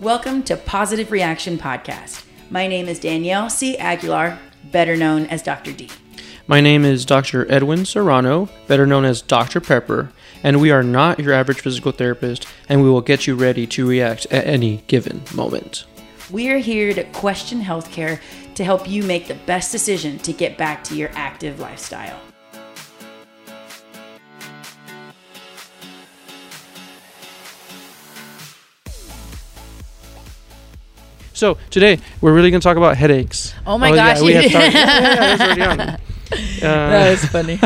Welcome to Positive Reaction Podcast. My name is Danielle C. Aguilar, better known as Dr. D. My name is Dr. Edwin Serrano, better known as Dr. Pepper, and we are not your average physical therapist, and we will get you ready to react at any given moment. We are here to question healthcare to help you make the best decision to get back to your active lifestyle. So today we're really going to talk about headaches. Oh my gosh, we did. started- yeah, yeah, yeah, that's already on. Uh, funny.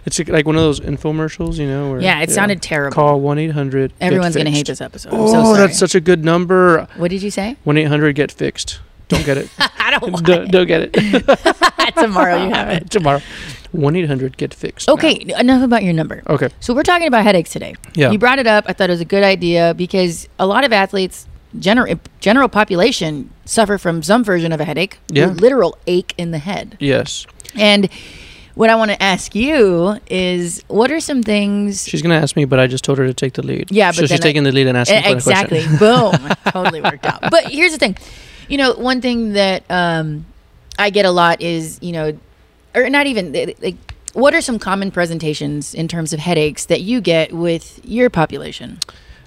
it's like one of those infomercials, you know. Where, Yeah, it sounded terrible. Call one eight hundred. Everyone's going to hate this episode. I'm Oh, so that's such a good number. what did you say? One eight hundred get fixed. Don't get it. I don't want don't, don't get it. it. Tomorrow you have it. Tomorrow. One eight hundred get fixed. Okay, enough about your number. Okay. So we're talking about headaches today. Yeah. You brought it up. I thought it was a good idea because a lot of athletes, general general population, suffer from some version of a headache. Yeah. Literal ache in the head. Yes. And what I want to ask you is, what are some things? She's gonna ask me, but I just told her to take the lead. Yeah, so but she's I- taking the lead and asking the exactly. Boom. totally worked out. But here's the thing. You know, one thing that um, I get a lot is, you know, or not even like, what are some common presentations in terms of headaches that you get with your population?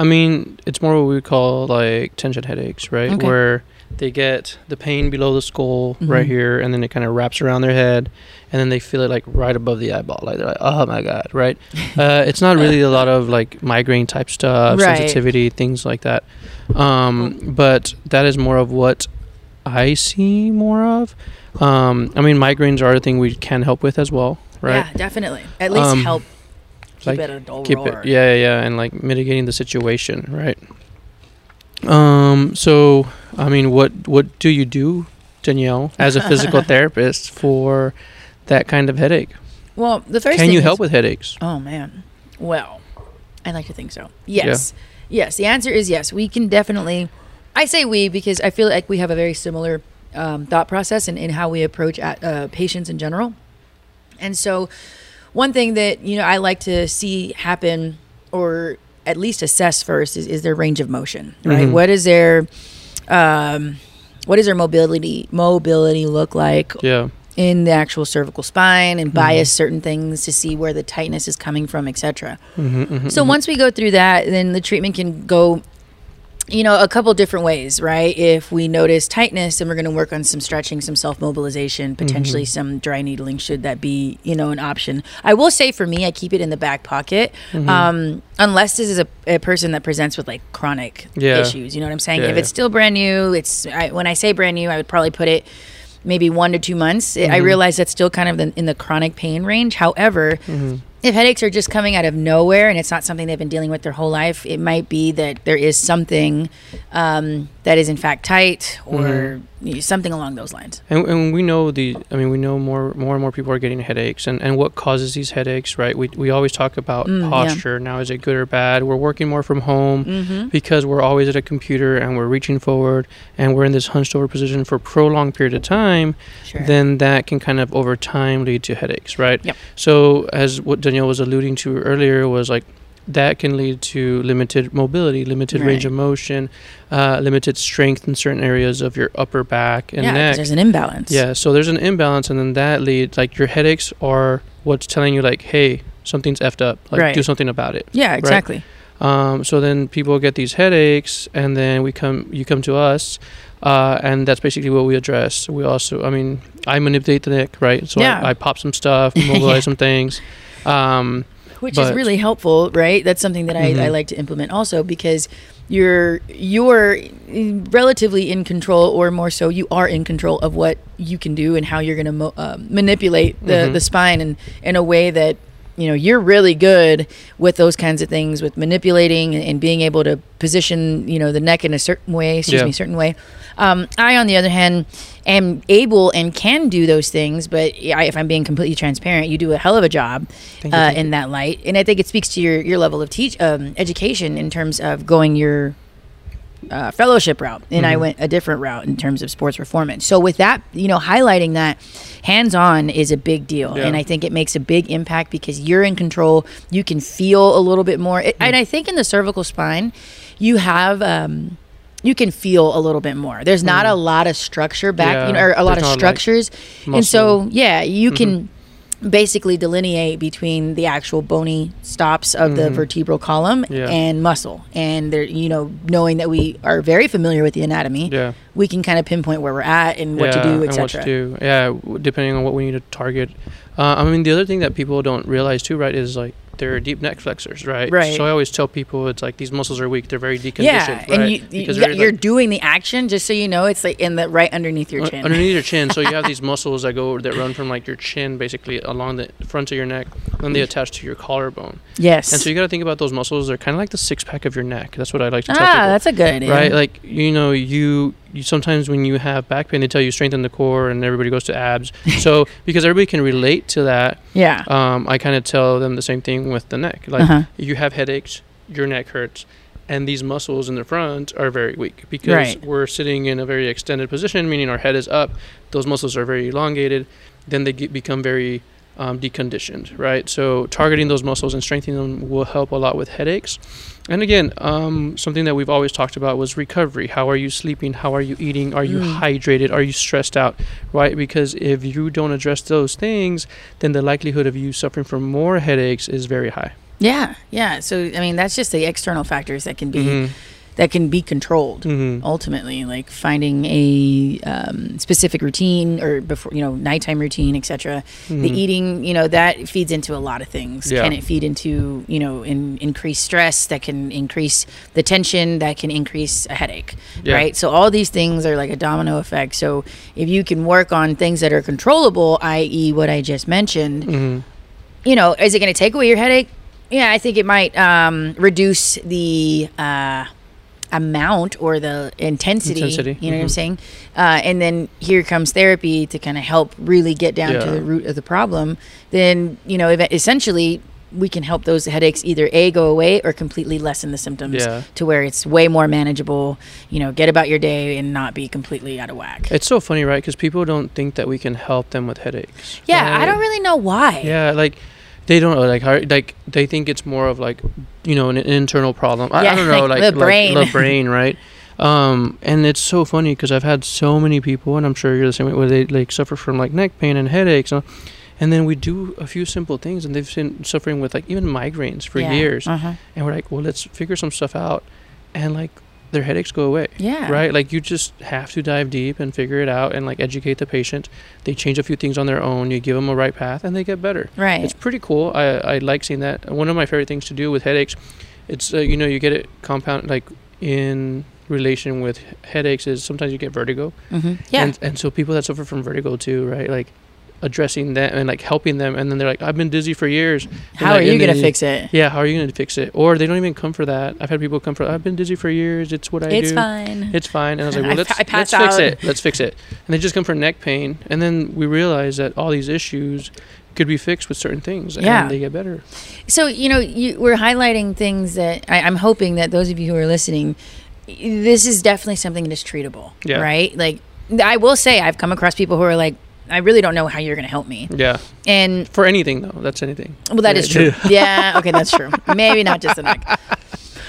I mean, it's more what we call like tension headaches, right? Okay. Where they get the pain below the skull right Mhm. here, and then it kind of wraps around their head, and then they feel it like right above the eyeball. Like they're like, oh my god, right? uh, it's not really a lot of like migraine type stuff, Right. sensitivity, things like that. Um, but that is more of what I see more of. Um, I mean, migraines are a thing we can help with as well, right? Yeah, definitely. At least Um, help keep like, it a dull keep roar. it yeah yeah yeah, and like mitigating the situation right um so i mean what what do you do danielle as a physical therapist for that kind of headache Well, the first can you is- help with headaches Oh man. Well, I like to think so. Yes. Yes. The answer is yes. We can definitely. I say we because I feel like we have a very similar um, thought process in, in how we approach at, uh, patients in general. And so, one thing that you know I like to see happen, or at least assess first, is, is their range of motion. Right. Mhm. What is their um, what does their mobility mobility look like yeah in the actual cervical spine and bias certain things to see where the tightness is coming from, etc. hmm hmm So once we go through that, then the treatment can go, you know, a couple different ways, right? If we notice tightness, then we're going to work on some stretching, some self mobilization, potentially some dry needling, should that be, you know, an option. I will say for me, I keep it in the back pocket, um, unless this is a, a person that presents with like chronic Yeah. issues. You know what I'm saying? Yeah, if it's still brand new, it's I, when I say brand new, I would probably put it maybe one to two months. I Mm-hmm. realize that's still kind of in the chronic pain range. However, Mm-hmm. If headaches are just coming out of nowhere and it's not something they've been dealing with their whole life, it might be that there is something um, that is in fact tight or Mm-hmm. you know, something along those lines. And, and we know the i mean we know more more and more people are getting headaches and, and what causes these headaches right we, we always talk about Mm, yeah. posture now is it good or bad we're working more from home Mm-hmm. because we're always at a computer and we're reaching forward and we're in this hunched over position for a prolonged period of time Sure. then that can kind of over time lead to headaches right Yep. so as what danielle was alluding to earlier was like that can lead to limited mobility limited range of motion uh, limited strength in certain areas of your upper back and yeah, neck there's an imbalance. yeah, so there's an imbalance, and then that leads like your headaches are what's telling you like, hey, something's effed up. Like, Right. do something about it. Yeah, exactly. Um, so then people get these headaches, and then we come, you come to us, uh, and that's basically what we address. We also, I mean, I manipulate the neck, right? So Yeah. I, I pop some stuff, mobilize Yeah. some things. Um, which is really helpful, right? That's something that I, I like to implement also because you're you're relatively in control, or more so, you are in control of what you can do and how you're going to mo- uh, manipulate the Mhm. the spine in in a way that you know you're really good with those kinds of things with manipulating and, being able to position you know the neck in a certain way excuse Yeah. me certain way. Um, i on the other hand am able and can do those things but I, if i'm being completely transparent you do a hell of a job uh, in that light. And i think it speaks to your your level of teach um, education in terms of going your uh, fellowship route, and I Mhm. went a different route in terms of sports performance. So with that, you know, highlighting that hands-on is a big deal, Yeah. and I think it makes a big impact because you're in control. You can feel a little bit more, it, and I think in the cervical spine, you have. Um, you can feel a little bit more. There's not a lot of structure back, Mm. Yeah, you know, or a lot of not, like, structures, and. Mm-hmm. so yeah, you can basically delineate between the actual bony stops of the vertebral column Mm-hmm. Yeah. and muscle, and there, you know, knowing that we are very familiar with the anatomy, Yeah. we can kind of pinpoint where we're at and what to do, and what to etc. Yeah, depending on what we need to target. Uh, I mean, the other thing that people don't realize too, right, is like they're deep neck flexors, right? Right. So I always tell people it's like these muscles are weak. They're very deconditioned, Yeah, right? and you, you, you're like, doing the action just so you know it's like in the right underneath your chin. underneath your chin. So you have these muscles that go that run from like your chin, basically along the front of your neck, and they attach to your collarbone. yes. And so you got to think about those muscles. They're kind of like the six pack of your neck. That's what I like to tell ah, people. that's a good idea. right like you know you you sometimes when you have back pain they tell you strengthen the core and everybody goes to abs so because everybody can relate to that Yeah. um, i kind of tell them the same thing with the neck like Uh-huh. you have headaches your neck hurts and these muscles in the front are very weak because Right. we're sitting in a very extended position meaning our head is up those muscles are very elongated then they get, become very um, deconditioned right so targeting those muscles and strengthening them will help a lot with headaches and again, um, something that we've always talked about was recovery. How are you sleeping? How are you eating? Are you Mm. hydrated? Are you stressed out? Right? Because if you don't address those things, then the likelihood of you suffering from more headaches is very high. Yeah, yeah. So I mean, that's just the external factors that can be Mhm. That can be controlled. Mhm. Ultimately, like finding a um, specific routine or before you know nighttime routine, etc. The Mhm. eating, you know, that feeds into a lot of things. Yeah. Can it feed into you know in, increased stress? That can increase the tension. That can increase a headache. Yeah. Right. So all these things are like a domino effect. So if you can work on things that are controllable, i.e., what I just mentioned, Mhm. you know, is it going to take away your headache? Yeah, I think it might um, reduce the uh, amount or the intensity. Intensity, You know what I'm mhm. saying? Uh, and then here comes therapy to kind of help really get down to the root of the problem. Then you know, essentially, we can help those headaches either a go away or completely lessen the symptoms Yeah. to where it's way more manageable. You know, get about your day and not be completely out of whack. It's so funny, right? Because people don't think that we can help them with headaches. yeah, I don't really know why. Yeah, like they don't know, like how, like they think it's more of like you know an, internal problem. I, Yeah, I don't know, like like the brain. the brain, right? Um, and it's so funny because I've had so many people, and I'm sure you're the same way, where they like suffer from like neck pain and headaches, uh, and then we do a few simple things, and they've been suffering with like even migraines for Yeah. years, Uh-huh. and we're like, well, let's figure some stuff out, and like their headaches go away. Yeah. Right? Like you just have to dive deep and figure it out and like educate the patient. They change a few things on their own. You give them a right path and they get better. Right. It's pretty cool. I, I like seeing that. One of my favorite things to do with headaches, it's uh, you know you get it compound like in relation with headaches is sometimes you get vertigo. hmm Yeah. And and so people that suffer from vertigo too, right? Like addressing that and like helping them and then they're like I've been dizzy for years. And, How like, are you and going then to fix it? Yeah, how are you going to fix it? Or they don't even come for that. I've had people come for I've been dizzy for years. It's what I It's do. fine. It's fine. And I was like, well, let's, I let's fix it. Let's fix it. And they just come for neck pain. And then we realize that all these issues could be fixed with certain things Yeah. and they get better. So you know, you, we're highlighting things that I, I'm hoping that those of you who are listening, this is definitely something that's treatable, Yeah. right? Like, I will say, I've come across people who are like, I really don't know how you're going to help me, Yeah. and For anything, though. That's anything. well, that is Yeah. true. yeah, okay, that's true. Maybe not just the neck,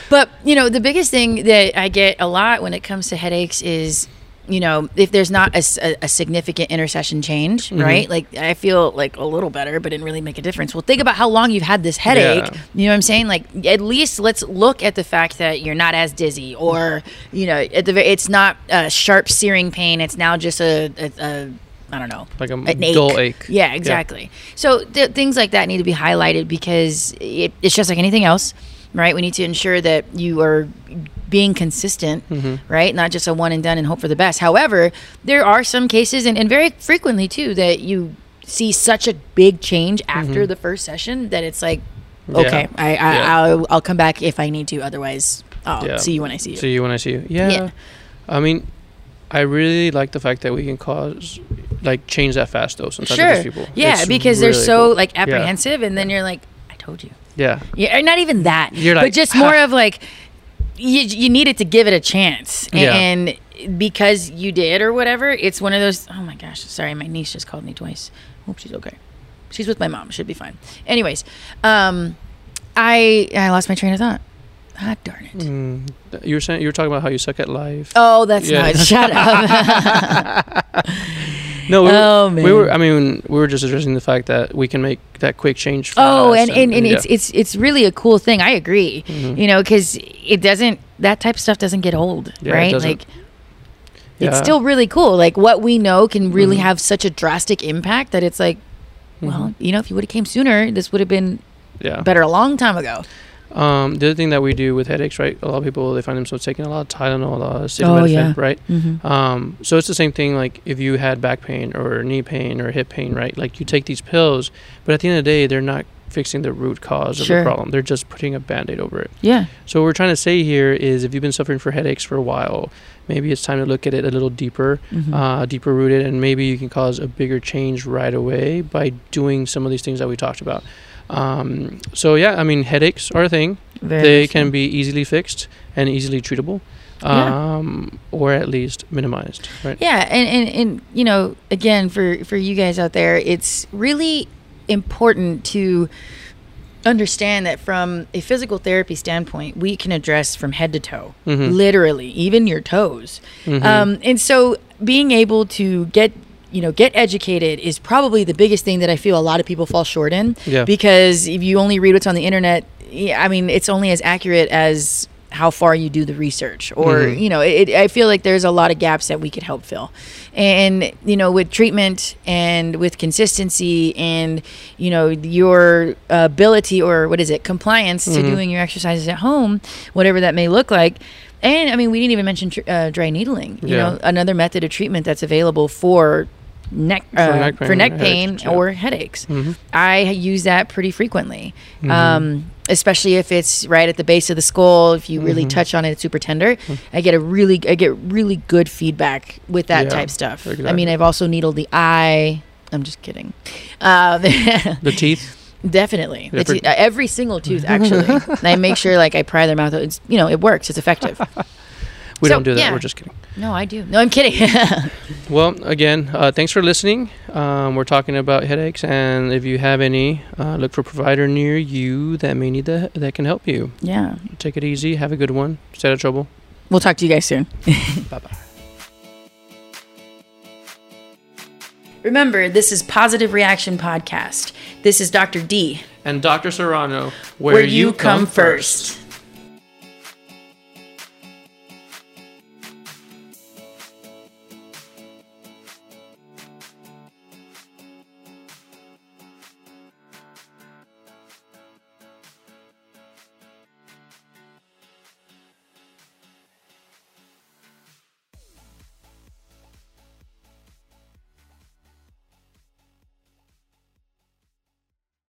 but you know, the biggest thing that I get a lot when it comes to headaches is. You know, if there's not a significant intersession change, Mm-hmm. right? Like I feel like a little better, but didn't really make a difference. Well, think about how long you've had this headache. Yeah. You know what I'm saying? Like at least let's look at the fact that you're not as dizzy, or you know, at the it's not a sharp searing pain. It's now just a, a, a I don't know, Like a an ache. dull ache. Yeah, exactly. So th- things like that need to be highlighted because it, it's just like anything else, right? We need to ensure that you are being consistent, Mm-hmm. right? Not just a one and done and hope for the best. However, there are some cases, and, and very frequently too, that you see such a big change after the first session that it's like, Mm-hmm. Yeah. okay, I, I, Yeah. I'll, I'll come back if I need to. Otherwise, I'll Yeah. see you when I see you. See you when I see you. Yeah. Yeah. I mean, I really like the fact that we can cause, like, change that fast, though, sometimes Sure. these people. Yeah, It's because they're so cool. like apprehensive, and then you're like, I told you. Yeah. Yeah, not even that. You're but like, just more of like you you needed to give it a chance, A- Yeah. and because you did or whatever, it's one of those. Oh my gosh, sorry, my niece just called me twice. Hope she's okay. She's with my mom. Should be fine. Anyways, um, I I lost my train of thought. Ah, darn it. Mm, you were saying you were talking about how you suck at life. Oh, that's Yeah. not. Shut up. no, we were, oh man. we were. I mean, we were just addressing the fact that we can make that quick change. Oh, fast and, and, and yeah. it's it's it's really a cool thing. I agree. Mhm. You know, because it doesn't that type of stuff doesn't get old, Yeah, right? Like Yeah. it's still really cool. Like what we know can really Mhm. have such a drastic impact that it's like, well, Mhm. you know, if you would have came sooner, this would have been yeah. better a long time ago. Um, the other thing that we do with headaches, right? A lot of people they find themselves taking a lot of Tylenol, a lot of Oh, acetaminophen, yeah. right? Mm-hmm. Um, so it's the same thing. Like if you had back pain or knee pain or hip pain, right? Like you take these pills, but at the end of the day, they're not fixing the root cause of Sure. the problem. They're just putting a band-aid over it. Yeah. So what we're trying to say here is, if you've been suffering for headaches for a while, maybe it's time to look at it a little deeper, Mhm. uh, deeper rooted, and maybe you can cause a bigger change right away by doing some of these things that we talked about. Um, so yeah, I mean headaches are a thing. Very they can be easily fixed and easily treatable, Yeah. um, or at least minimized. Right. Yeah, and, and and you know, again, for for you guys out there, it's really important to understand that from a physical therapy standpoint, we can address from head to toe, Mhm. literally, even your toes. Mhm. Um, and so, being able to get you know get educated is probably the biggest thing that I feel a lot of people fall short in. Yeah. Because if you only read what's on the internet, I mean, it's only as accurate as how far you do the research, or Mhm. you know, it, I feel like there's a lot of gaps that we could help fill, and you know, with treatment and with consistency and you know your ability or what is it compliance to Mhm. doing your exercises at home, whatever that may look like. And I mean, we didn't even mention tr- uh, dry needling. You Yeah. know, another method of treatment that's available for neck uh, For neck pain for neck or pain headaches, yeah. or headaches. Mhm. I use that pretty frequently, Mhm. um, especially if it's right at the base of the skull. If you really Mhm. touch on it, it's super tender. I get a really, I get really good feedback with that Yeah, type stuff. I mean, I've also needled the eye. I'm just kidding. Uh, The teeth. definitely, te- uh, every single tooth actually. and I make sure like I pry their mouth. It's you know it works. It's effective. We So, don't do that. yeah. We're just kidding. No, I do. No, I'm kidding. Well, again, uh, thanks for listening. Um, we're talking about headaches, and if you have any, uh, look for a provider near you that may need that that can help you. yeah. Take it easy. Have a good one. Stay out of trouble. We'll talk to you guys soon. bye bye. Remember, this is Positive Reaction Podcast. This is Dr. D, And Dr. Serrano, where, you come first.